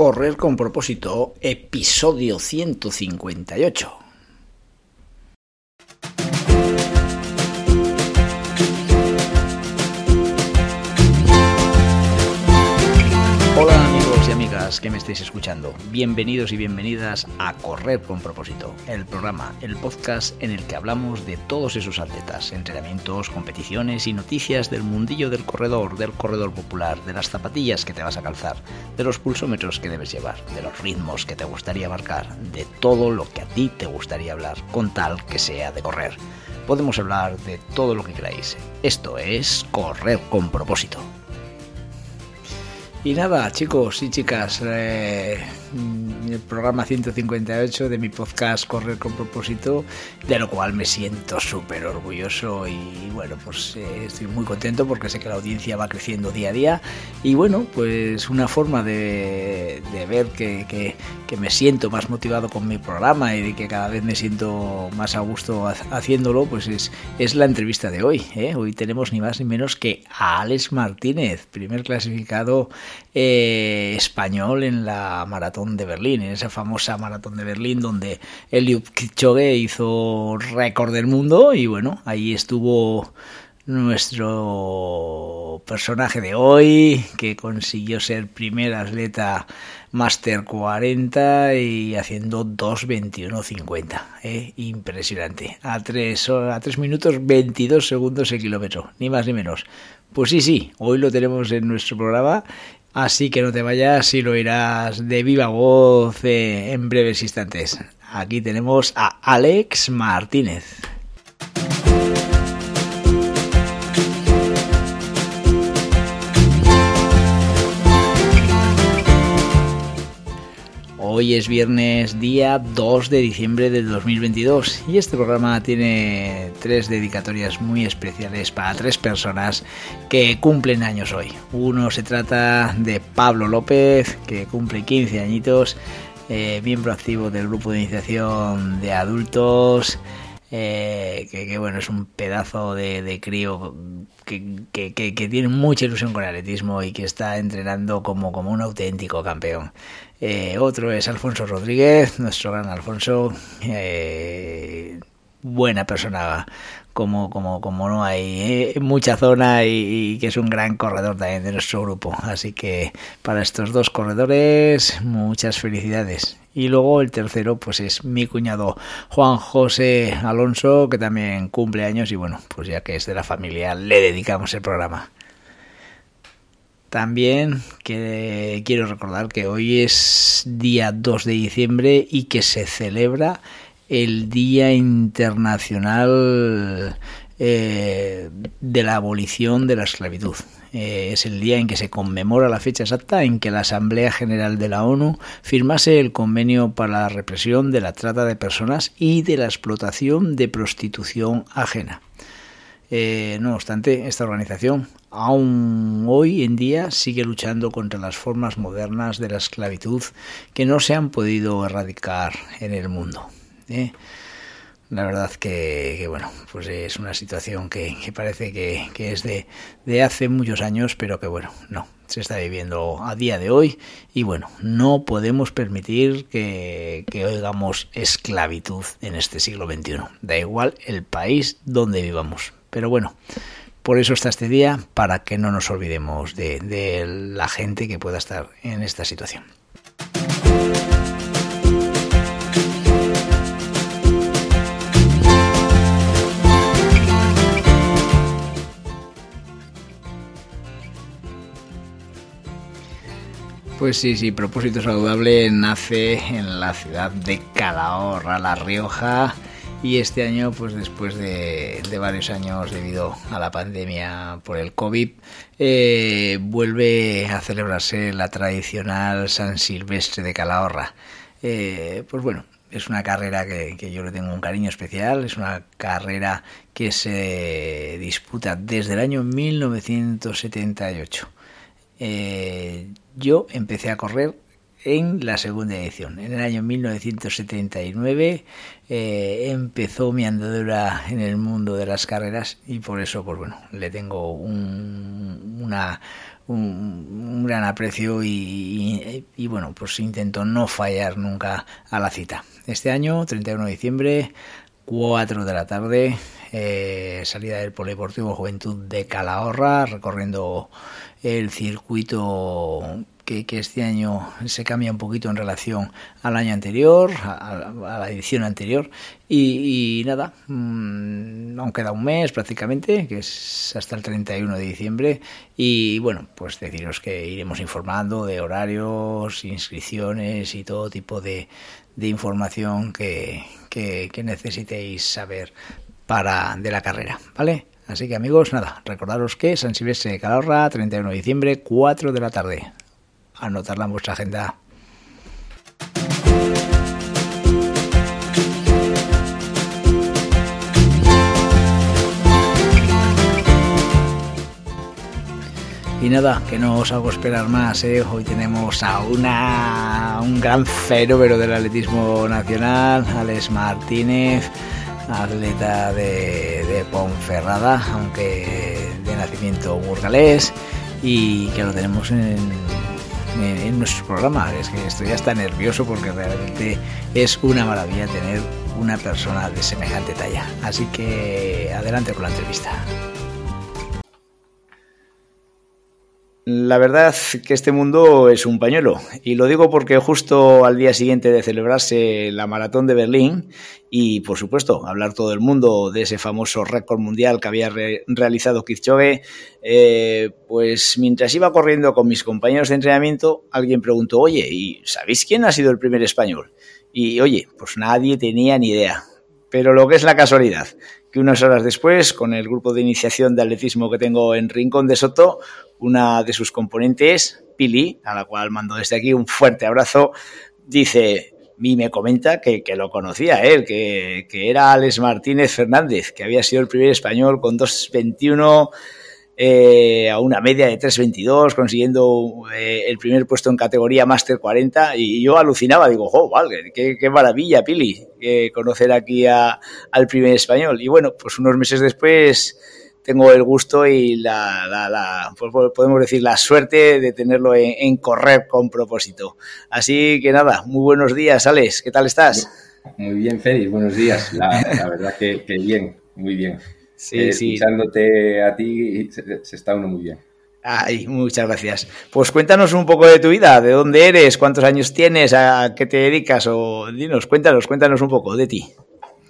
Correr con propósito, episodio 158. Que me estáis escuchando, bienvenidos y bienvenidas a Correr con propósito, el programa, el podcast en el que hablamos de todos esos atletas, entrenamientos, competiciones y noticias del mundillo del corredor, del corredor popular, de las zapatillas que te vas a calzar, de los pulsómetros que debes llevar, de los ritmos que te gustaría marcar, de todo lo que a ti te gustaría hablar, con tal que sea de correr. Podemos hablar de todo lo que queráis. Esto es Correr con propósito. Y nada, chicos y chicas, eh, el programa 158 de mi podcast Correr con propósito, de lo cual me siento súper orgulloso y bueno, pues eh, estoy muy contento porque sé que la audiencia va creciendo día a día y bueno, pues una forma de, de ver que, que, que, me siento más motivado con mi programa y de que cada vez me siento más a gusto haciéndolo, pues es, es la entrevista de hoy. ¿eh? Hoy tenemos ni más ni menos que a Alex Martínez, primer clasificado eh, español en la maratón de Berlín, en esa famosa maratón de Berlín donde Eliud Kipchoge hizo récord del mundo y bueno, ahí estuvo nuestro personaje de hoy que consiguió ser primer atleta Master 40 y haciendo 2.21.50. ¿eh? Impresionante. A 3, a 3 minutos 22 segundos el kilómetro, ni más ni menos. Pues sí, sí, hoy lo tenemos en nuestro programa Así que no te vayas y lo irás de viva voz eh, en breves instantes. Aquí tenemos a Alex Martínez. Hoy es viernes día 2 de diciembre del 2022 y este programa tiene tres dedicatorias muy especiales para tres personas que cumplen años hoy. Uno se trata de Pablo López, que cumple 15 añitos, eh, miembro activo del grupo de iniciación de adultos. Eh, que, que, bueno, es un pedazo de, de crío que, que, tiene mucha ilusión con el atletismo y que está entrenando como, como un auténtico campeón. Eh, otro es Alfonso Rodríguez, nuestro gran Alfonso, eh, buena persona como, como, como no hay eh, mucha zona y, y, que es un gran corredor también de nuestro grupo. Así que para estos dos corredores, muchas felicidades. Y luego el tercero, pues es mi cuñado Juan José Alonso, que también cumple años y bueno, pues ya que es de la familia, le dedicamos el programa. También que quiero recordar que hoy es día 2 de diciembre y que se celebra el Día Internacional eh, de la Abolición de la Esclavitud. Eh, es el día en que se conmemora la fecha exacta en que la Asamblea General de la ONU firmase el convenio para la represión de la trata de personas y de la explotación de prostitución ajena. Eh, no obstante, esta organización aún hoy en día sigue luchando contra las formas modernas de la esclavitud que no se han podido erradicar en el mundo. ¿Eh? La verdad que, bueno, pues es una situación que, parece que, que es de, de, hace muchos años, pero que bueno, no, se está viviendo a día de hoy y bueno, no podemos permitir que, que oigamos esclavitud en este siglo XXI. Da igual el país donde vivamos. Pero bueno, por eso está este día, para que no nos olvidemos de, de la gente que pueda estar en esta situación. Pues sí, sí, Propósito Saludable nace en la ciudad de Calahorra, La Rioja, y este año, pues después de, varios años debido a la pandemia por el COVID, eh, vuelve a celebrarse la tradicional San Silvestre de Calahorra. Eh, pues bueno, es una carrera que, que, yo le tengo un cariño especial, es una carrera que se disputa desde el año 1978. Eh, yo empecé a correr en la segunda edición. En el año 1979 eh, empezó mi andadura en el mundo de las carreras y por eso, pues bueno, le tengo un, una, un, gran aprecio y, bueno, pues intento no fallar nunca a la cita. Este año, 31 de diciembre, 4 de la tarde, eh, salida del Polideportivo Juventud de Calahorra, recorriendo el circuito que, este año se cambia un poquito en relación al año anterior, a, la edición anterior. Y, nada, mmm, aún queda un mes prácticamente, que es hasta el 31 de diciembre. Y bueno, pues deciros que iremos informando de horarios, inscripciones y todo tipo de, información que, que, que necesitéis saber para de la carrera, ¿vale? Así que amigos, nada, recordaros que San Silvestre de Calahorra, 31 de diciembre, 4 de la tarde. Anotarla en vuestra agenda. Y nada, que no os hago esperar más, ¿eh? hoy tenemos a una, un gran fenómeno del atletismo nacional, Alex Martínez, atleta de, Ponferrada, aunque de nacimiento burgalés, y que lo tenemos en, en, nuestro programa. Es que estoy hasta nervioso porque realmente es una maravilla tener una persona de semejante talla. Así que adelante con la entrevista. La verdad que este mundo es un pañuelo y lo digo porque justo al día siguiente de celebrarse la maratón de Berlín y por supuesto hablar todo el mundo de ese famoso récord mundial que había realizado Kipchoge, eh, pues mientras iba corriendo con mis compañeros de entrenamiento alguien preguntó, oye, ¿y sabéis quién ha sido el primer español? Y oye, pues nadie tenía ni idea. Pero lo que es la casualidad, que unas horas después, con el grupo de iniciación de atletismo que tengo en Rincón de Soto, una de sus componentes, Pili, a la cual mando desde aquí un fuerte abrazo, dice, y me comenta que, lo conocía él, que, que, era Alex Martínez Fernández, que había sido el primer español con 2.21 eh, a una media de 3.22, consiguiendo eh, el primer puesto en categoría Master 40 y yo alucinaba, digo, ¡oh, vale, qué, qué maravilla, Pili, conocer aquí a, al primer español! Y bueno, pues unos meses después tengo el gusto y la, la, pues podemos decir la suerte de tenerlo en, correr con propósito. Así que nada, muy buenos días, Alex, ¿qué tal estás? Muy bien, Félix, buenos días. La, verdad que, bien, muy bien. Sí, eh, Escuchándote a ti se, está uno muy bien. Ay, muchas gracias. Pues cuéntanos un poco de tu vida, de dónde eres, cuántos años tienes, a qué te dedicas o dinos, cuéntanos, cuéntanos un poco de ti.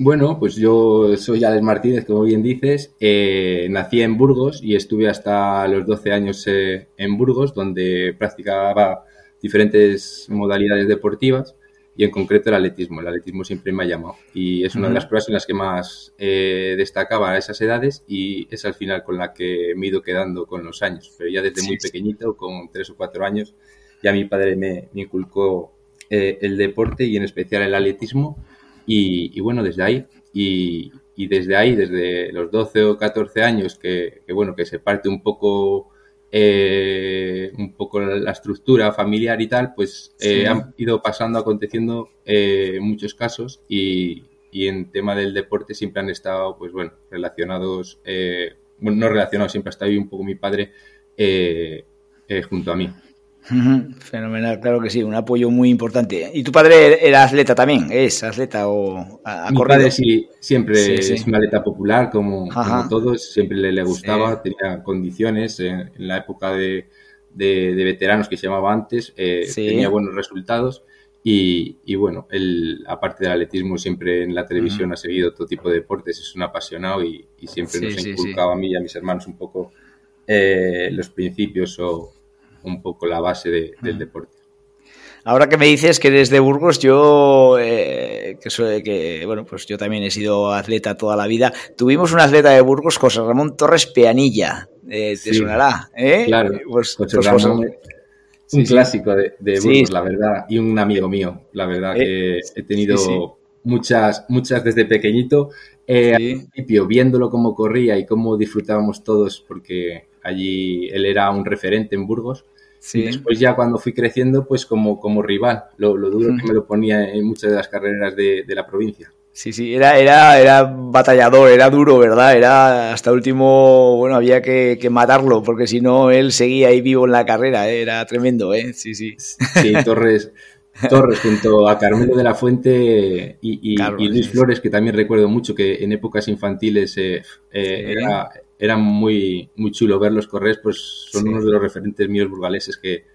Bueno, pues yo soy Alex Martínez, como bien dices. Eh, nací en Burgos y estuve hasta los 12 años eh, en Burgos, donde practicaba diferentes modalidades deportivas y en concreto el atletismo. El atletismo siempre me ha llamado y es una de las pruebas en las que más eh, destacaba a esas edades y es al final con la que me he ido quedando con los años. Pero ya desde muy pequeñito, con tres o cuatro años, ya mi padre me, inculcó el deporte y en especial el atletismo y, bueno, desde ahí, y, desde ahí, desde los 12 o 14 años, que, bueno, que se parte un poco, eh, un poco la estructura familiar y tal, pues eh, han ido pasando, aconteciendo eh, muchos casos y, y, en tema del deporte siempre han estado, pues bueno, relacionados, bueno, no relacionados, siempre ha estado ahí un poco mi padre junto a mí. Fenomenal, claro que sí, un apoyo muy importante. ¿Y tu padre era atleta también? ¿Es atleta o ha Mi padre sí, siempre es un atleta popular, como, todos, siempre le, gustaba, tenía condiciones en, la época de, veteranos que se llamaba antes, eh, tenía buenos resultados. Y, bueno, él, aparte del atletismo, siempre en la televisión ha seguido todo tipo de deportes, es un apasionado y, siempre nos ha inculcado a mí y a mis hermanos un poco eh, los principios o, un poco la base del deporte. Ahora que me dices que eres de Burgos, yo eh, que soy que bueno, pues yo también he sido atleta toda la vida. Tuvimos un atleta de Burgos, José Ramón Torres Peanilla. Eh, te sonará, ¿eh? Claro. Pues, José pues Ramón, un clásico de, Burgos, la verdad, y un amigo mío, la verdad que he tenido muchas, muchas desde pequeñito. al principio, viéndolo cómo corría y cómo disfrutábamos todos, porque allí él era un referente en Burgos. Y después ya cuando fui creciendo, pues como, como rival, lo, duro que me lo ponía en muchas de las carreras de, la provincia. Sí, sí, era, era, era batallador, era duro, ¿verdad? Era hasta último, bueno, había que, matarlo, porque si no, él seguía ahí vivo en la carrera, ¿eh? era tremendo, ¿eh? Sí, sí. Sí, Torres, Torres junto a Carmelo de la Fuente y, Luis Flores, que también recuerdo mucho que en épocas infantiles eh, eh, era, muy, muy chulo verlos correr, pues son unos de los referentes míos burgaleses que,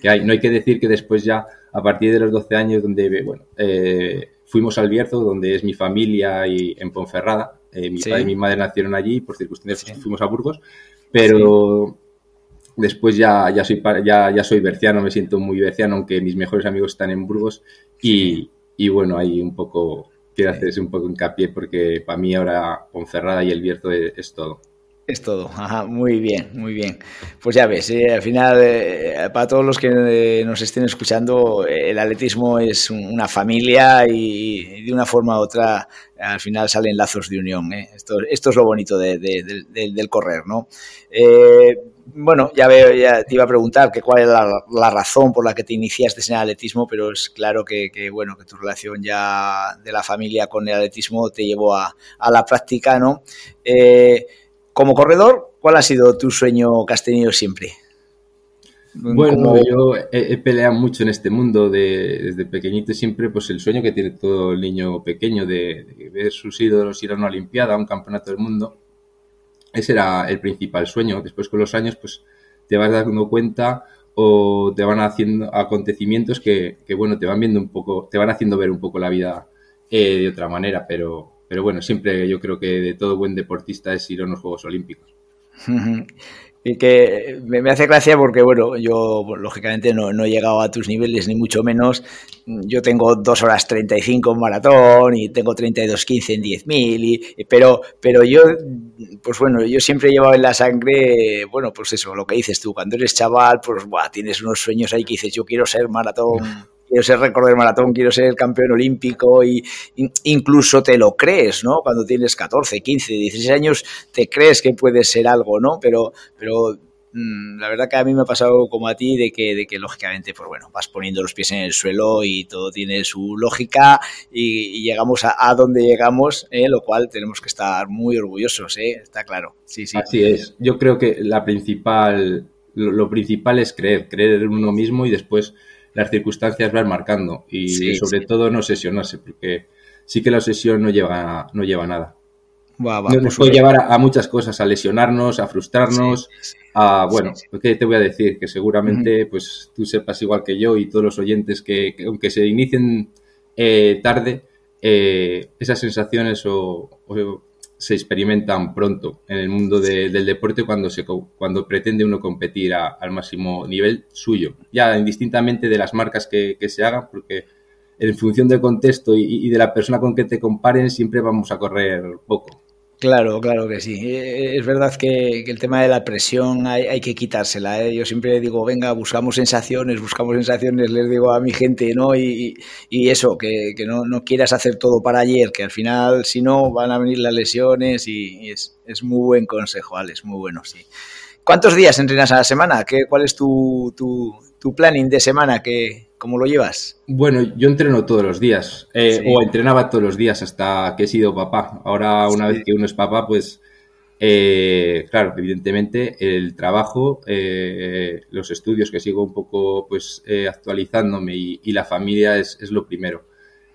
que, hay. No hay que decir que después ya, a partir de los 12 años, donde, bueno, eh, fuimos al Bierzo, donde es mi familia, y en Ponferrada. Eh, mi padre y mi madre nacieron allí, por circunstancias fuimos a Burgos, pero después ya, ya, soy, ya, ya soy berciano, me siento muy berciano, aunque mis mejores amigos están en Burgos, y, y bueno, ahí un poco, quiero hacer un poco hincapié, porque para mí ahora Ponferrada y el Bierzo es todo. Es todo, muy bien, muy bien. Pues ya ves, eh, al final, eh, para todos los que eh, nos estén escuchando, el atletismo es una familia y, de una forma u otra al final salen lazos de unión. Esto, esto, es lo bonito del correr, ¿no? bueno, ya veo, ya te iba a preguntar que cuál es la, razón por la que te iniciaste en el atletismo, pero es claro que, bueno, que tu relación ya de la familia con el atletismo te llevó a la práctica, ¿no? Como corredor, ¿cuál ha sido tu sueño que has tenido siempre? Bueno, yo he, peleado mucho en este mundo desde pequeñito siempre, pues el sueño que tiene todo el niño pequeño de, ver sus ídolos ir a una Olimpiada, a un campeonato del mundo. Ese era el principal sueño. Después con los años, pues te vas dando cuenta o te van haciendo acontecimientos que, bueno, te van viendo un poco, te van haciendo ver un poco la vida eh, de otra manera, pero pero bueno, siempre yo creo que de todo buen deportista es ir a unos Juegos Olímpicos. Y que me hace gracia porque, bueno, yo lógicamente no, he llegado a tus niveles, ni mucho menos. Yo tengo 2 horas 35 en maratón y tengo 32.15 en 10.000, pero, pero yo, pues bueno, yo siempre he llevado en la sangre, bueno, pues eso, lo que dices tú, cuando eres chaval, pues buah, tienes unos sueños ahí que dices, yo quiero ser maratón quiero ser récord del maratón, quiero ser campeón olímpico y incluso te lo crees, ¿no? Cuando tienes 14, 15, 16 años te crees que puedes ser algo, ¿no? Pero, pero mm, la verdad que a mí me ha pasado como a ti de que, de que lógicamente, pues bueno, vas poniendo los pies en el suelo y todo tiene su lógica y, llegamos a, donde llegamos, ¿eh? lo cual tenemos que estar muy orgullosos, ¿eh? está claro. Sí, sí. Así es. Yo creo que la principal, lo principal es creer, creer en uno mismo y después las circunstancias van marcando y sobre todo no obsesionarse, porque sí que la obsesión no lleva, no lleva nada. nos pues puede llevar a, muchas cosas, a lesionarnos, a frustrarnos, a, bueno, ¿qué te voy a decir? Que seguramente pues tú sepas igual que yo y todos los oyentes que, aunque se inicien eh, tarde, eh, esas sensaciones o se experimentan pronto en el mundo del deporte cuando, se, cuando pretende uno competir al máximo nivel suyo, ya indistintamente de las marcas que, se hagan, porque en función del contexto y, de la persona con que te comparen siempre vamos a correr poco. Claro, claro que sí. Eh, es verdad que, el tema de la presión hay, que quitársela. ¿eh? Yo siempre digo, venga, buscamos sensaciones, buscamos sensaciones, les digo a mi gente, ¿no? Y, eso, que, no, quieras hacer todo para ayer, que al final, si no, van a venir las lesiones y, es, muy buen consejo, Alex, muy bueno, sí. ¿Cuántos días entrenas a la semana? ¿Qué, ¿Cuál es tu, tu planning de semana? que ¿Cómo lo llevas? Bueno, yo entreno todos los días, eh, o entrenaba todos los días hasta que he sido papá. Ahora, una vez que uno es papá, pues, eh, claro, evidentemente el trabajo, eh, los estudios que sigo un poco, pues, actualizándome y, la familia es, lo primero.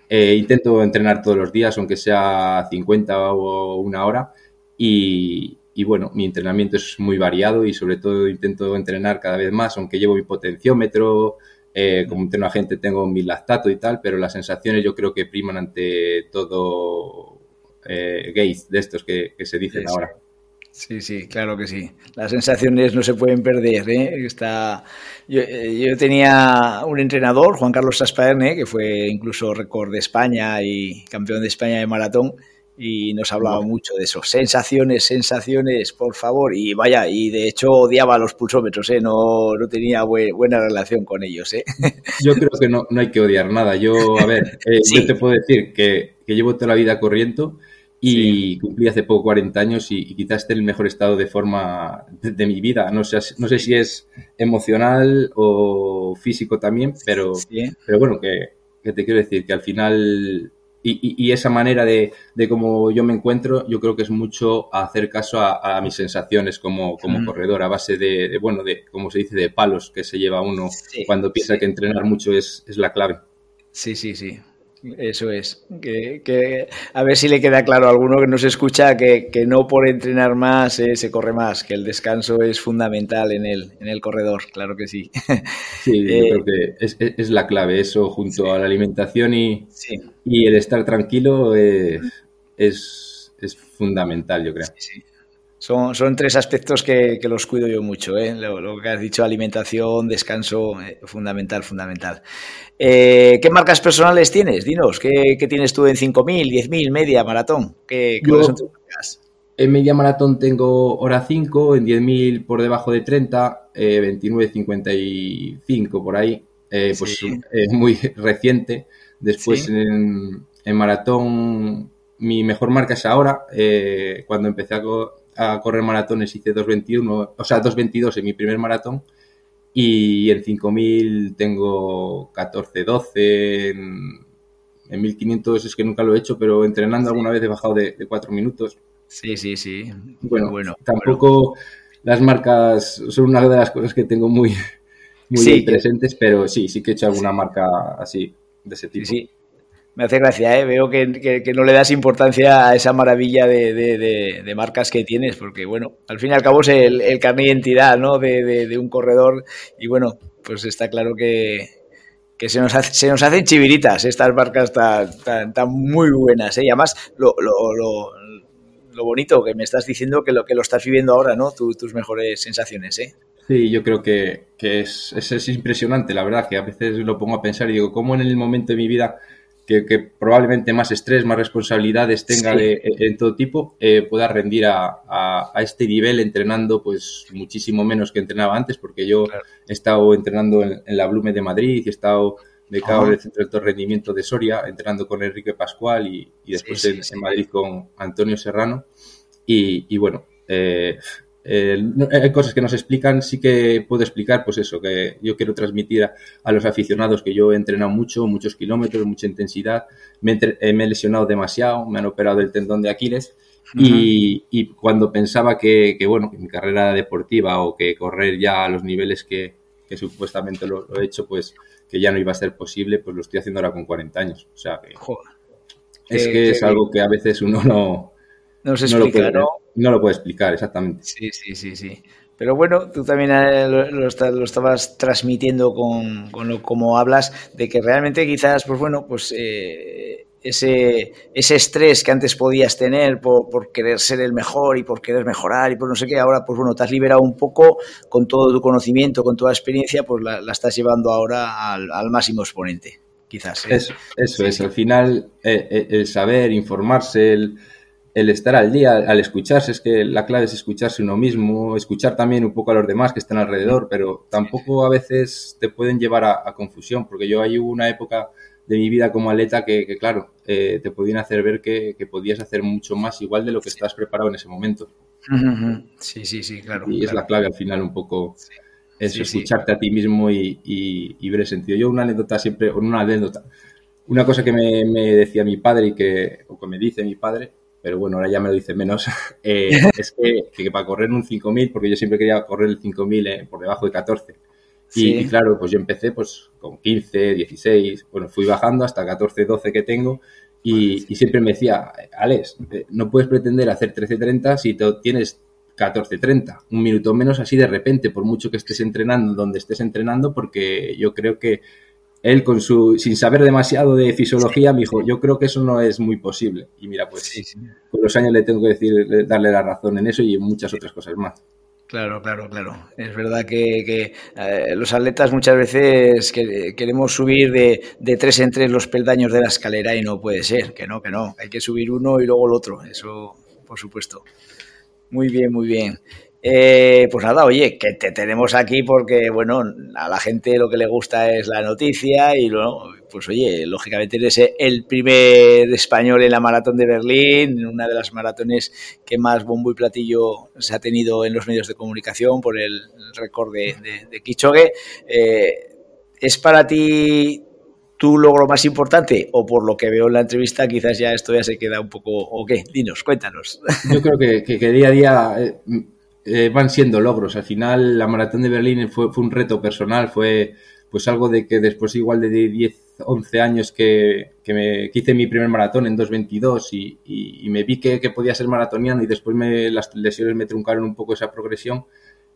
intento entrenar todos los días, aunque sea 50 o una hora, y, y bueno, mi entrenamiento es muy variado y sobre todo intento entrenar cada vez más, aunque llevo mi potenciómetro, eh, como tengo gente tengo mi lactato y tal, pero las sensaciones yo creo que priman ante todo eh, gays de estos que, se dicen ahora. Sí, sí, claro que sí. Las sensaciones no se pueden perder. ¿eh? Está... Yo, eh, yo, tenía un entrenador, Juan Carlos Saspaerne, que fue incluso récord de España y campeón de España de maratón, y nos hablaba mucho de eso. Sensaciones, sensaciones, por favor. Y vaya, y de hecho odiaba los pulsómetros, ¿eh? no, no tenía buena relación con ellos. ¿eh? Yo creo que no, no hay que odiar nada. Yo, a ver, eh, yo te puedo decir que, que, llevo toda la vida corriendo y cumplí hace poco 40 años y, quizás esté en el mejor estado de forma de, mi vida. No sé, no sé si es emocional o físico también, pero, pero bueno, que, que te quiero decir que al final y, esa manera de, de cómo yo me encuentro, yo creo que es mucho hacer caso a, mis sensaciones como, como corredor, a base de, bueno, de, como se dice, de palos que se lleva uno cuando piensa que entrenar mucho es, es la clave. Sí, sí, sí. Eso es. Que, a ver si le queda claro a alguno que nos escucha que, no por entrenar más eh, se corre más, que el descanso es fundamental en el, en el corredor, claro que sí. Sí, yo eh, creo que es, la clave, eso junto a la alimentación y, y el estar tranquilo es, es, fundamental, yo creo. Sí, son, son tres aspectos que, los cuido yo mucho. ¿eh? Lo, que has dicho, alimentación, descanso, eh, fundamental, fundamental. Eh, ¿Qué marcas personales tienes? Dinos, ¿qué, tienes tú en 5.000, 10.000, media, maratón? ¿Qué, ¿Cuáles son tus marcas? En media maratón tengo hora 5, en 10.000 por debajo de 30, eh, 29.55 por ahí. Pues es muy reciente. Después en, en, maratón mi mejor marca es ahora. cuando empecé a, a correr maratones hice 2.21, o sea, 2.22 en mi primer maratón y en 5.000 tengo 14.12, en, en 1.500 es que nunca lo he hecho, pero entrenando alguna vez he bajado de, de 4 minutos. Sí, sí, sí. Bueno, bueno tampoco las marcas son una de las cosas que tengo muy, muy presentes, pero sí, sí que he hecho alguna marca así, de ese tipo. Sí, me hace gracia, ¿eh? veo que, no le das importancia a esa maravilla de, marcas que tienes, porque bueno, al fin y al cabo es el, el carnet de identidad ¿no? de, un corredor y bueno, pues está claro que, se, nos se nos hacen chiviritas estas marcas tan, tan, muy buenas. ¿eh? Y además, lo, lo, lo, bonito que me estás diciendo, que lo que lo estás viviendo ahora, ¿no? tus mejores sensaciones. ¿eh? Sí, yo creo que, es, es, es, impresionante, la verdad, que a veces lo pongo a pensar y digo, ¿cómo en el momento de mi vida que, probablemente más estrés, más responsabilidades tenga de, en todo tipo, eh, pueda rendir a, a, este nivel entrenando pues muchísimo menos que entrenaba antes, porque yo he estado entrenando en, la Blume de Madrid y he estado becado en el Centro de Alto Rendimiento de Soria, entrenando con Enrique Pascual y, después en, Madrid con Antonio Serrano. Y, y bueno, eh, eh, hay cosas que nos explican, sí que puedo explicar, pues eso, que yo quiero transmitir a, los aficionados que yo he entrenado mucho, muchos kilómetros, mucha intensidad, me, he, lesionado demasiado, me han operado el tendón de Aquiles y, cuando pensaba que, bueno, que mi carrera deportiva o que correr ya a los niveles que, supuestamente lo, he hecho, pues que ya no iba a ser posible, pues lo estoy haciendo ahora con 40 años. O sea que es que es algo que a veces uno no, no se explica, ¿no? no lo puedo explicar exactamente. Sí, sí, sí, sí. Pero bueno, tú también eh, lo, estabas transmitiendo con, lo como hablas, de que realmente quizás, pues bueno, pues eh, ese, ese estrés que antes podías tener por, querer ser el mejor y por querer mejorar y por no sé qué, ahora pues bueno, te has liberado un poco con todo tu conocimiento, con toda experiencia, pues la, estás llevando ahora al, máximo exponente, quizás. ¿eh? Eso, es, al final el saber, informarse, el el estar al día, al escucharse, es que la clave es escucharse uno mismo, escuchar también un poco a los demás que están alrededor, pero tampoco a veces te pueden llevar a, confusión, porque yo hay una época de mi vida como atleta que, claro, eh, te podían hacer ver que, podías hacer mucho más igual de lo que estás preparado en ese momento. Sí, sí, sí, claro. Y es la clave al final un poco eso, escucharte a ti mismo y, ver el sentido. Yo una anécdota siempre, una anécdota, una cosa que me, me decía mi padre y que, o que me dice mi padre, pero bueno, ahora ya me lo dice menos, eh, es que, para correr un 5000, porque yo siempre quería correr el 5000 eh, por debajo de 14. Y, claro, pues yo empecé pues con 15, 16, bueno, fui bajando hasta 14, 12 que tengo y, siempre me decía, Alex, eh, no puedes pretender hacer 13.30 si te, tienes 14.30, un minuto menos así de repente, por mucho que estés entrenando donde estés entrenando, porque yo creo que él con su, sin saber demasiado de fisiología, me dijo, yo creo que eso no es muy posible. Y mira, pues con los años le tengo que decir, darle la razón en eso y en muchas otras cosas más. Claro, claro, claro. Es verdad que, eh, los atletas muchas veces queremos subir de, de, tres en tres los peldaños de la escalera y no puede ser, que no, que no. Hay que subir uno y luego el otro, eso por supuesto. Muy bien, muy bien. Eh, pues nada, oye, que te tenemos aquí porque, bueno, a la gente lo que le gusta es la noticia y, luego, pues oye, lógicamente eres el primer español en la maratón de Berlín, una de las maratones que más bombo y platillo se ha tenido en los medios de comunicación por el récord de, de. Eh, ¿Es para ti tu logro más importante o por lo que veo en la entrevista quizás ya esto ya se queda un poco o qué dinos cuéntanos. Yo creo que, que, día a día eh, eh, van siendo logros. Al final la maratón de Berlín fue, fue un reto personal fue pues algo de que después igual de 10 11 años que, que, me, hice mi primer maratón en 2.22 y, y, me vi que, que, podía ser maratoniano y después me, las lesiones me truncaron un poco esa progresión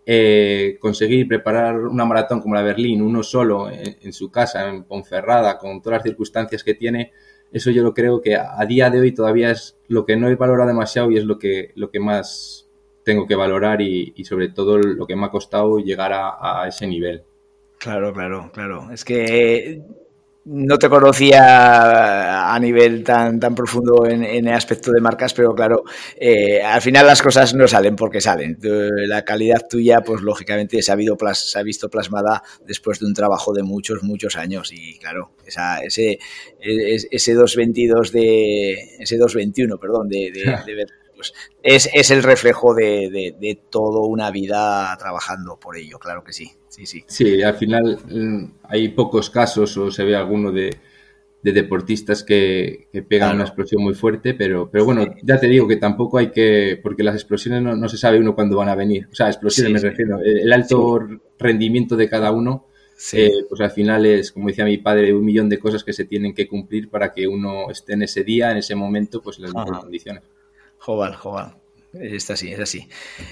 eh, conseguir preparar una maratón como la Berlín, uno solo en, su casa, en Ponferrada, con todas las circunstancias que tiene, eso yo lo creo que a, día de hoy todavía es lo que no he valorado demasiado y es lo que, lo que más tengo que valorar y, sobre todo lo que me ha costado llegar a, a ese nivel. Claro, claro, claro. Es que no te conocía a nivel tan, tan profundo en, el aspecto de marcas, pero claro, eh, al final las cosas no salen porque salen. La calidad tuya, pues lógicamente se ha, habido se ha visto plasmada después de un trabajo de muchos, muchos años. Y claro, esa, ese, ese 222 de. ese 221, perdón, de, de, ver pues, es, es, el reflejo de, de, de toda una vida trabajando por ello, claro que sí sí, sí. Sí, al final mm, hay pocos casos o se ve alguno de, deportistas que, pegan una explosión muy fuerte, pero, pero bueno, ya te digo que tampoco hay que, porque las explosiones no, se sabe uno cuándo van a venir. O sea, explosiones me refiero, el, alto rendimiento de cada uno, eh, pues al final es, como decía mi padre, un millón de cosas que se tienen que cumplir para que uno esté en ese día, en ese momento, pues en las mejores condiciones. Joval, joval. Es así, es así.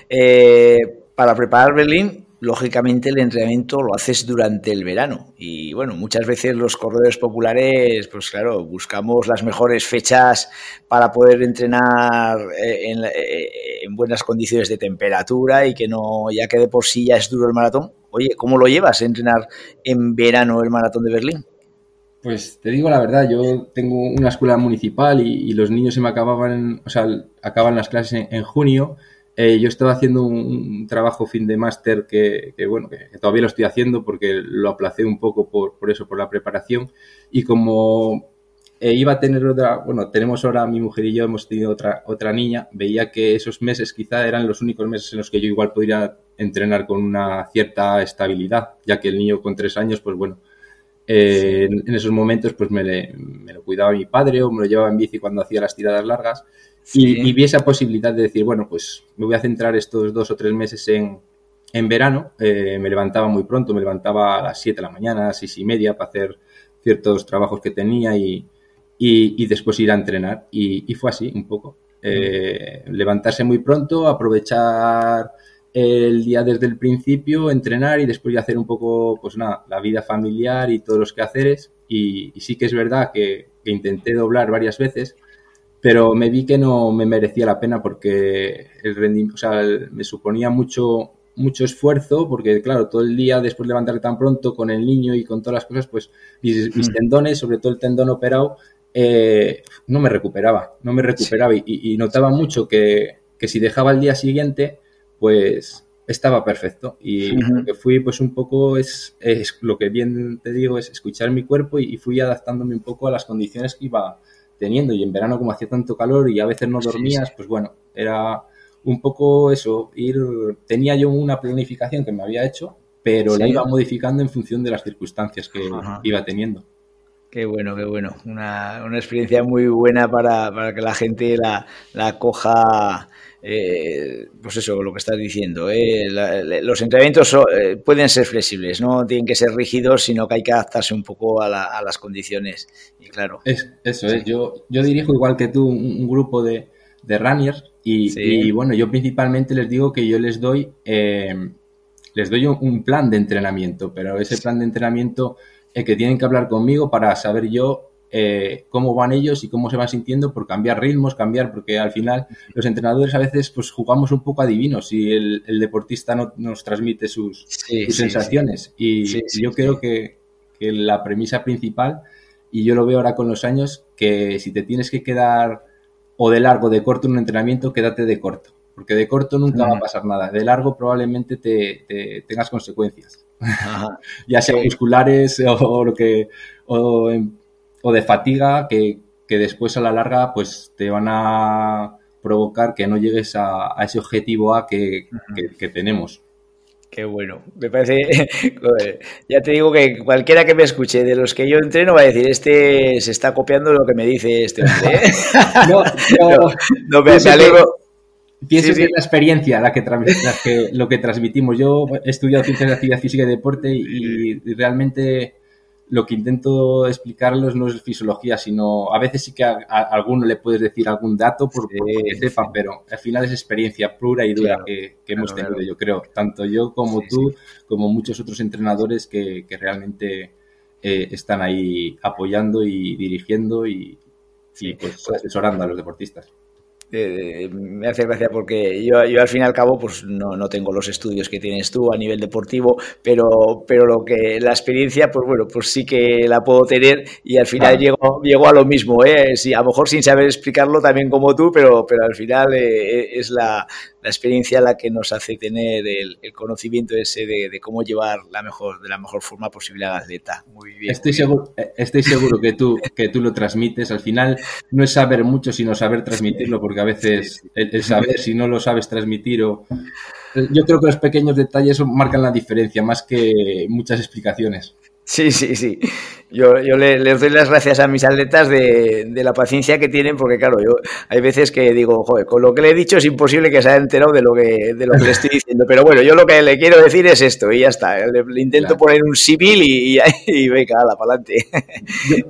Eh, para preparar Berlín, lógicamente el entrenamiento lo haces durante el verano. Y bueno, muchas veces los corredores populares, pues claro, buscamos las mejores fechas para poder entrenar eh, eh, en, buenas condiciones de temperatura y que no, ya que de por sí ya es duro el maratón. Oye, ¿cómo lo llevas entrenar en verano el maratón de Berlín? Pues te digo la verdad, yo tengo una escuela municipal y, los niños se me acababan, o sea, acaban las clases en junio eh, yo estaba haciendo un, trabajo fin de máster que, bueno, que, todavía lo estoy haciendo porque lo aplacé un poco por, por eso, por la preparación. Y como eh, iba a tener otra, bueno, tenemos ahora mi mujer y yo hemos tenido otra, otra niña, veía que esos meses quizá eran los únicos meses en los que yo igual podría entrenar con una cierta estabilidad, ya que el niño con tres años, pues bueno, eh, en, esos momentos pues me, me, lo cuidaba mi padre o me lo llevaba en bici cuando hacía las tiradas largas y, vi esa posibilidad de decir, bueno, pues me voy a centrar estos dos o tres meses en, en verano. Eh, me levantaba muy pronto, me levantaba a las 7 de la mañana, seis y media, para hacer ciertos trabajos que tenía y, y, después ir a entrenar. Y, fue así, un poco. Eh, levantarse muy pronto, aprovechar el día desde el principio, entrenar y después ya hacer un poco, pues nada, la vida familiar y todos los quehaceres. Y, y sí que es verdad que, que intenté doblar varias veces pero me vi que no me merecía la pena porque el rendimiento, o sea, me suponía mucho mucho esfuerzo porque claro todo el día después de levantarme tan pronto con el niño y con todas las cosas pues mis, mm. tendones sobre todo el tendón operado eh, no me recuperaba no me recuperaba y, notaba mucho que, que, si dejaba el día siguiente pues estaba perfecto. Y lo que fui pues un poco es, es, lo que bien te digo es escuchar mi cuerpo y, y fui adaptándome un poco a las condiciones que iba teniendo. Y en verano como hacía tanto calor y a veces no dormías, pues bueno, era un poco eso, ir, tenía yo una planificación que me había hecho, pero la iba modificando en función de las circunstancias que iba teniendo. Qué bueno, qué bueno. Una, una experiencia muy buena para, para que la gente la, la coja eh, pues eso, lo que estás diciendo, eh, los entrenamientos eh, pueden ser flexibles, no tienen que ser rígidos, sino que hay que adaptarse un poco a, las condiciones. Y claro. Es, eso es, yo, yo dirijo igual que tú un, grupo de, de runners y, bueno, yo principalmente les digo que yo les doy, les doy un, plan de entrenamiento, pero ese plan de entrenamiento es que tienen que hablar conmigo para saber yo eh, cómo van ellos y cómo se van sintiendo por cambiar ritmos, cambiar, porque al final los entrenadores a veces pues jugamos un poco adivinos y el, deportista no nos transmite sus, sensaciones. Y yo creo que, la premisa principal, y yo lo veo ahora con los años, que si te tienes que quedar o de largo o de corto en un entrenamiento, quédate de corto. Porque de corto nunca va a pasar nada. De largo probablemente te, tengas consecuencias. ya sea musculares o, lo que o o de fatiga que, después a la larga pues te van a provocar que no llegues a, ese objetivo A que, tenemos. Qué bueno. Me parece. ya te digo que cualquiera que me escuche de los que yo entreno va a decir: Este se está copiando lo que me dice este hombre. ¿eh? no, no, no, me, alegro. Pienso que es la experiencia la que, que, lo que transmitimos. Yo he estudiado ciencias de actividad física y deporte y, realmente lo que intento explicarles no es fisiología, sino a veces sí que a, alguno le puedes decir algún dato por, que sepan, pero al final es experiencia pura y dura que, hemos tenido, yo creo, tanto yo como tú, como muchos otros entrenadores que, realmente eh, están ahí apoyando y dirigiendo y, y pues, asesorando a los deportistas. Eh, me hace gracia porque yo, yo, al fin y al cabo pues no, no, tengo los estudios que tienes tú a nivel deportivo, pero, pero lo que la experiencia, pues bueno, pues sí que la puedo tener y al final llego, llego, a lo mismo, ¿eh? Sí, a lo mejor sin saber explicarlo también como tú, pero, pero al final eh, es la, la experiencia la que nos hace tener el, conocimiento ese de, cómo llevar la mejor, de la mejor forma posible al atleta. Muy bien. Estoy, seguro, eh, estoy seguro que tú, que tú lo transmites. Al final no es saber mucho, sino saber transmitirlo, porque a veces el, saber si no lo sabes transmitir o... Yo creo que los pequeños detalles marcan la diferencia, más que muchas explicaciones. Sí, sí, sí. Yo, yo les doy las gracias a mis atletas de, de, la paciencia que tienen, porque claro, yo hay veces que digo, joder, con lo que le he dicho es imposible que se haya enterado de lo que, de lo que le estoy diciendo. Pero bueno, yo lo que le quiero decir es esto, y ya está. Le, intento poner un civil y, y, venga, ala, para adelante.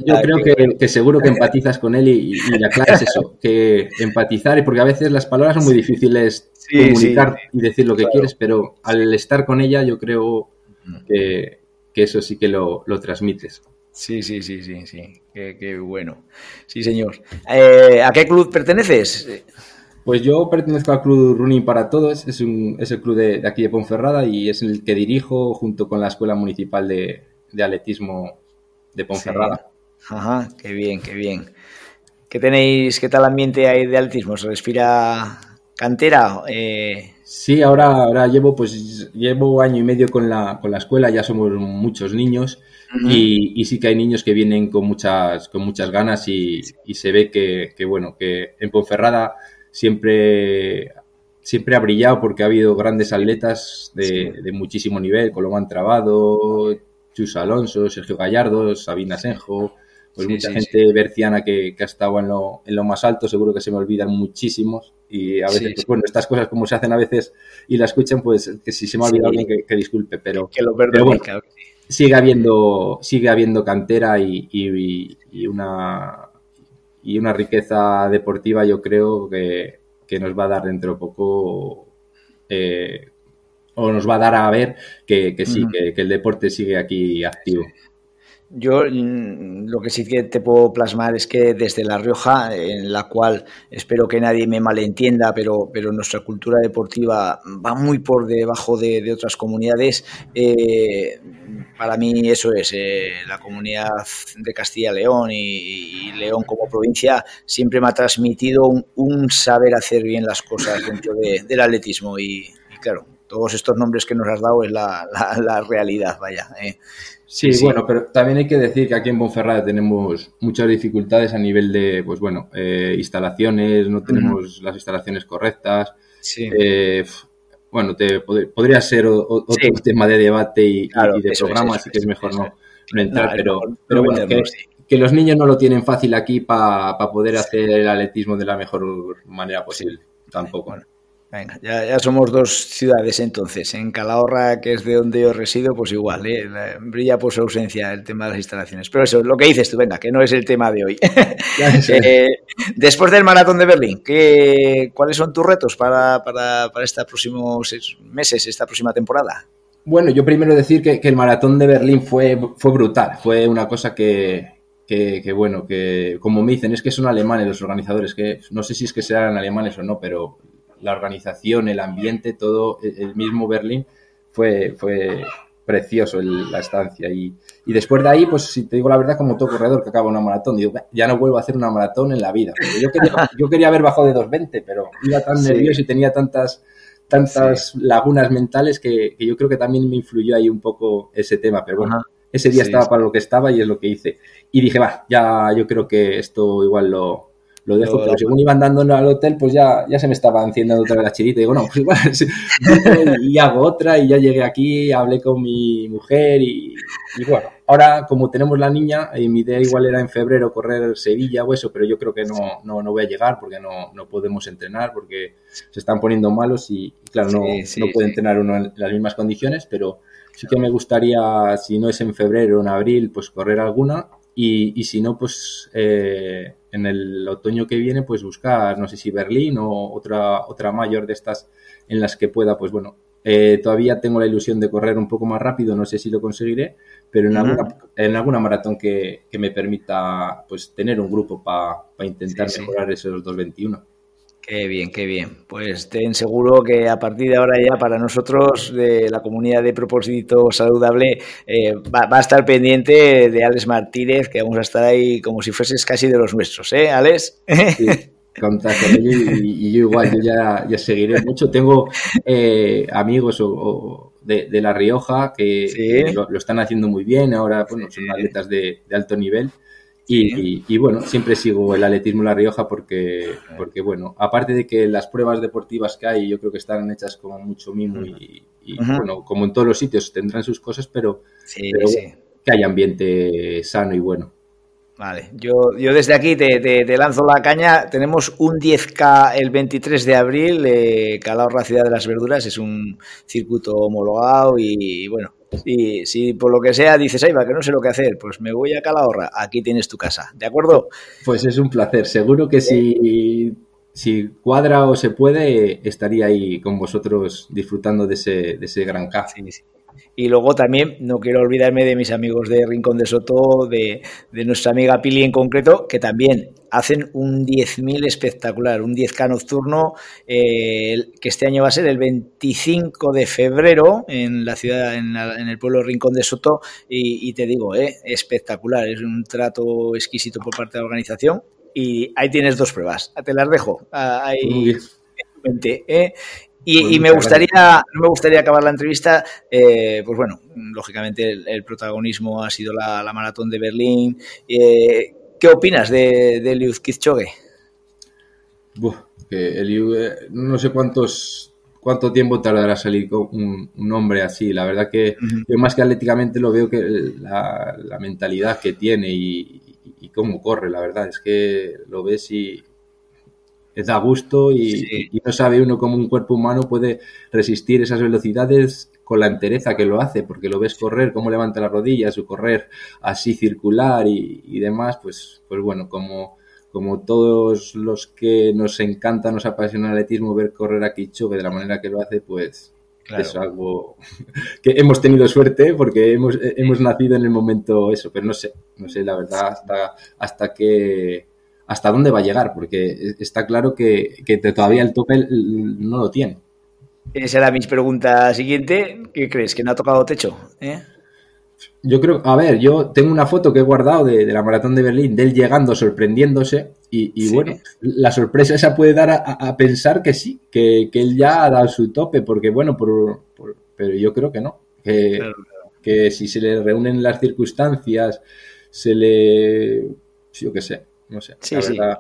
Yo, creo que, que, seguro que empatizas con él y, la clave es eso, que empatizar, porque a veces las palabras son muy difíciles comunicar y decir lo que quieres, pero al estar con ella yo creo que que eso sí que lo, transmites. Sí, sí, sí, sí, sí. Qué, bueno. Sí, señor. Eh, ¿A qué club perteneces? Pues yo pertenezco al club Running para Todos, es, un, es el club de, aquí de Ponferrada y es el que dirijo junto con la Escuela Municipal de, Atletismo de Ponferrada. Ajá, qué bien, qué bien. ¿Qué tenéis, qué tal ambiente hay de atletismo? ¿Se respira cantera? Eh, Sí, ahora, ahora llevo pues llevo año y medio con la, con la escuela, ya somos muchos niños. Y, sí que hay niños que vienen con muchas, con muchas ganas y, se ve que, bueno, que en Ponferrada siempre, siempre ha brillado porque ha habido grandes atletas de, muchísimo nivel, Colomán Trabado, Chus Alonso, Sergio Gallardo, Sabina Senjo, pues mucha gente berciana que, que, ha estado en lo, en lo más alto, seguro que se me olvidan muchísimos. Y a veces, pues, bueno, estas cosas como se hacen a veces y la escuchan, pues que si se me ha olvidado alguien que, disculpe, pero, que lo sigue habiendo sigue habiendo cantera y, y, una y una riqueza deportiva yo creo que, que nos va a dar dentro de poco eh, o nos va a dar a ver que, sí, que, el deporte sigue aquí activo. Yo mm, lo que sí que te puedo plasmar es que desde La Rioja, en la cual espero que nadie me malentienda, pero, pero nuestra cultura deportiva va muy por debajo de, otras comunidades, eh, para mí eso es, eh, la comunidad de Castilla-León y, León como provincia siempre me ha transmitido un, saber hacer bien las cosas dentro del atletismo y, claro, todos estos nombres que nos has dado es la, la, realidad, vaya. Eh. Sí, bueno, pero también hay que decir que aquí en Bonferrada tenemos muchas dificultades a nivel de, pues bueno, eh, instalaciones, no tenemos las instalaciones correctas. Sí. Eh, bueno, te, podría ser otro tema de debate y, de programa, así que es mejor no, entrar, pero, pero, bueno, que, los niños no lo tienen fácil aquí para poder hacer el atletismo de la mejor manera posible, tampoco. Venga, ya, somos dos ciudades entonces. En Calahorra, que es de donde yo resido, pues igual, ¿eh? brilla por su ausencia el tema de las instalaciones. Pero eso, lo que dices tú, venga, que no es el tema de hoy. Eh, después del maratón de Berlín, ¿qué, ¿cuáles son tus retos para, para, para estos próximos meses, esta próxima temporada? Bueno, yo primero decir que, el maratón de Berlín fue, fue brutal, fue una cosa que, que, bueno, que como me dicen, es que son alemanes los organizadores, que no sé si es que sean alemanes o no, pero la organización, el ambiente, todo, el mismo Berlín, fue, fue precioso la estancia. Y, después de ahí, pues si te digo la verdad, como todo corredor que acaba una maratón, digo, ya no vuelvo a hacer una maratón en la vida. Yo quería, yo quería haber bajado de 2.20, pero iba tan nervioso y tenía tantas tantas lagunas mentales que, yo creo que también me influyó ahí un poco ese tema, pero bueno, ese día estaba para lo que estaba y es lo que hice. Y dije, va, ya yo creo que esto igual lo, lo dejo, pero según iban dando al hotel, pues ya, ya se me estaba enciendo otra vez la chirita. Y digo, no, pues igual, y hago otra, y ya llegué aquí, hablé con mi mujer, y, bueno, ahora como tenemos la niña, y mi idea igual era en febrero correr Sevilla o eso, pero yo creo que no, no, no voy a llegar porque no, no podemos entrenar, porque se están poniendo malos y, claro, no, no puede entrenar uno en las mismas condiciones, pero sí que me gustaría, si no es en febrero o en abril, pues correr alguna y, si no, pues eh, en el otoño que viene, pues buscar, no sé si Berlín o otra, otra mayor de estas en las que pueda, pues bueno, eh, todavía tengo la ilusión de correr un poco más rápido, no sé si lo conseguiré, pero en, alguna, en alguna maratón que, me permita pues tener un grupo para intentar mejorar esos 2.21. Qué bien, qué bien. Pues ten seguro que a partir de ahora ya para nosotros de la comunidad de propósito saludable eh, va, a estar pendiente de Alex Martínez, que vamos a estar ahí como si fueses casi de los nuestros, ¿eh, Alex? Sí, contar con ello y, yo igual, yo ya, ya seguiré mucho. Tengo eh, amigos o, de, La Rioja que lo, están haciendo muy bien, ahora bueno, son atletas de, de alto nivel y, bueno, siempre sigo el atletismo La Rioja porque, porque, bueno, aparte de que las pruebas deportivas que hay, yo creo que están hechas con mucho mimo y, bueno, como en todos los sitios tendrán sus cosas, pero, que hay ambiente sano y bueno. Vale, yo, yo desde aquí te, lanzo la caña. Tenemos un 10K el 23 de abril, eh, Calahorra, Ciudad de las Verduras, es un circuito homologado y bueno, y si por lo que sea dices, ay, va, que no sé lo que hacer, pues me voy a Calahorra, aquí tienes tu casa, ¿de acuerdo? Pues es un placer, seguro que si, si cuadra o se puede, estaría ahí con vosotros disfrutando de ese, de ese gran café. Y luego también no quiero olvidarme de mis amigos de Rincón de Soto, de, nuestra amiga Pili en concreto, que también hacen un 10.000 espectacular, un 10K nocturno, eh, que este año va a ser el 25 de febrero en la ciudad, en, el pueblo Rincón de Soto, y, te digo, eh, espectacular, es un trato exquisito por parte de la organización. Y ahí tienes dos pruebas, te las dejo. Ah, ahí, eh, y, pues me gustaría, me gustaría acabar la entrevista, eh, pues bueno, lógicamente el, protagonismo ha sido la, maratón de Berlín. Eh, ¿Qué opinas de, de Eliud Kipchoge? Eh, no sé cuántos cuánto tiempo tardará salir con un, hombre así. La verdad que yo más que atléticamente lo veo que la, mentalidad que tiene y, y, cómo corre, la verdad, es que lo ves y, da gusto y, no sabe uno cómo un cuerpo humano puede resistir esas velocidades con la entereza que lo hace, porque lo ves correr, cómo levanta las rodillas, o correr así circular y, demás, pues, pues bueno, como, como todos los que nos encanta, nos apasiona el atletismo, ver correr a Kichobe de la manera que lo hace, pues es algo que hemos tenido suerte porque hemos, hemos nacido en el momento eso, pero no sé, no sé la verdad hasta, hasta que hasta dónde va a llegar, porque está claro que, todavía el tope no lo tiene. Esa era mi pregunta siguiente. ¿Qué crees? ¿Que no ha tocado techo? ¿Eh? Yo creo, a ver, yo tengo una foto que he guardado de, la maratón de Berlín, de él llegando, sorprendiéndose, y, bueno, la sorpresa esa puede dar a, pensar que sí, que, él ya ha dado su tope, porque bueno, por, pero yo creo que no, que, que si se le reúnen las circunstancias, se le, yo qué sé, no sé, la verdad,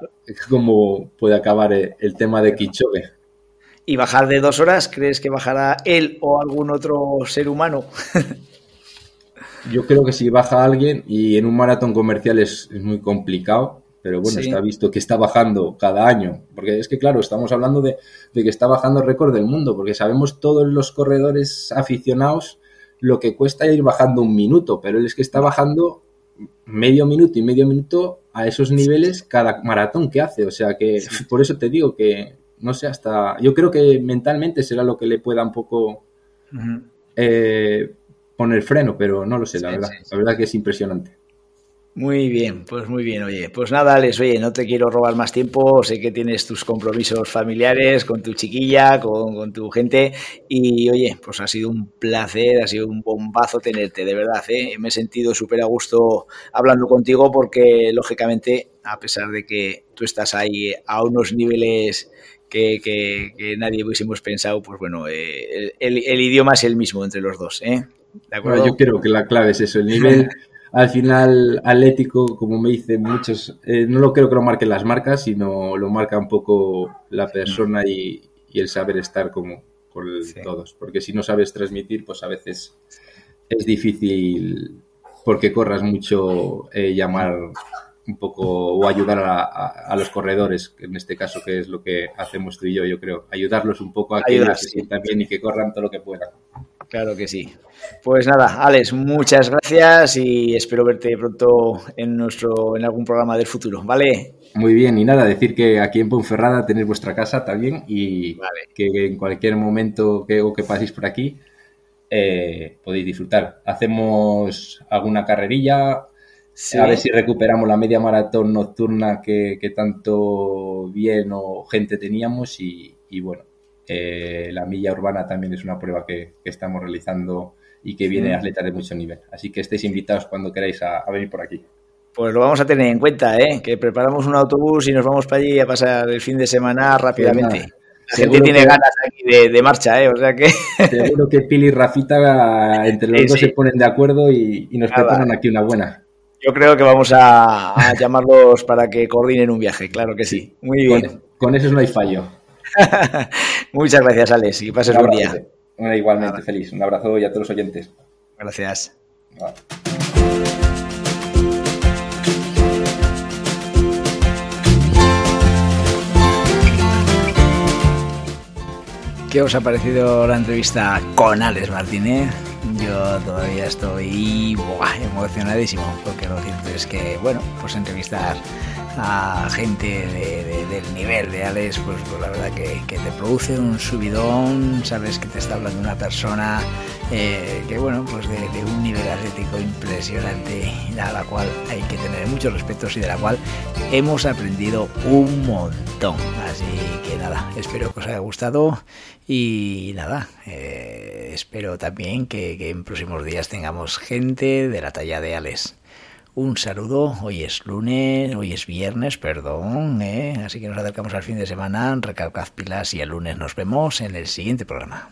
cómo puede acabar el, tema de Kichobe. ¿Y bajar de dos horas? ¿Crees que bajará él o algún otro ser humano? Yo creo que si baja alguien y en un maratón comercial es, muy complicado, pero bueno, está visto que está bajando cada año, porque es que claro, estamos hablando de, de, que está bajando el récord del mundo, porque sabemos todos los corredores aficionados lo que cuesta ir bajando un minuto, pero él es que está bajando medio minuto y medio minuto a esos niveles cada maratón que hace. O sea que por eso te digo que, no sé, hasta. Yo creo que mentalmente será lo que le pueda un poco eh, poner freno, pero no lo sé, la verdad. La verdad que es impresionante. Muy bien, pues muy bien, oye. Pues nada, Alex, oye, no te quiero robar más tiempo, sé que tienes tus compromisos familiares con tu chiquilla, con, tu gente, y oye, pues ha sido un placer, ha sido un bombazo tenerte, de verdad, ¿eh? me he sentido súper a gusto hablando contigo porque, lógicamente, a pesar de que tú estás ahí a unos niveles que, que, nadie hubiésemos pensado, pues bueno, eh, el, idioma es el mismo entre los dos, ¿eh? ¿De acuerdo? yo creo que la clave es eso, el nivel... al final Atlético, como me dicen muchos, eh, no lo creo que lo marquen las marcas, sino lo marca un poco la persona y, el saber estar como con todos. Porque si no sabes transmitir, pues a veces es difícil porque corras mucho eh, llamar un poco o ayudar a, los corredores, en este caso que es lo que hacemos tú y yo, yo creo, ayudarlos un poco a que se sientan bien y que corran todo lo que puedan. Claro que sí. Pues nada, Alex, muchas gracias y espero verte pronto en nuestro en algún programa del futuro, ¿vale? Muy bien, y nada, decir que aquí en Ponferrada tenéis vuestra casa también y que en cualquier momento que, o que paséis por aquí eh, podéis disfrutar. Hacemos alguna carrerilla, a ver si recuperamos la media maratón nocturna que, tanto bien o gente teníamos y bueno, eh, la milla urbana también es una prueba que, estamos realizando y que viene atletas de mucho nivel. Así que estéis invitados cuando queráis a, venir por aquí. Pues lo vamos a tener en cuenta, ¿eh? que preparamos un autobús y nos vamos para allí a pasar el fin de semana rápidamente. la gente tiene ganas aquí de, marcha, ¿eh? O sea que... Seguro que Pili y Rafita entre los dos se ponen de acuerdo y, nos preparan aquí una buena. Yo creo que vamos a, llamarlos para que coordinen un viaje, claro que sí. Muy bien. con eso no hay fallo. Muchas gracias, Alex, y pases buen día. igualmente, feliz. Un abrazo y a todos los oyentes. Gracias. ¿Qué os ha parecido la entrevista con Alex Martínez? Yo todavía estoy emocionadísimo, porque lo cierto es que, bueno, pues entrevistar a gente del nivel de Alex, pues, pues, la verdad que, te produce un subidón, sabes que te está hablando una persona eh, que, bueno, pues de, un nivel atlético impresionante, a la cual hay que tener muchos respetos y de la cual hemos aprendido un montón. Así que nada, espero que os haya gustado y nada, eh, espero también que, que en próximos días tengamos gente de la talla de Alex. Un saludo, hoy es lunes, hoy es viernes, perdón, ¿eh? así que nos acercamos al fin de semana, recalcad pilas y el lunes nos vemos en el siguiente programa.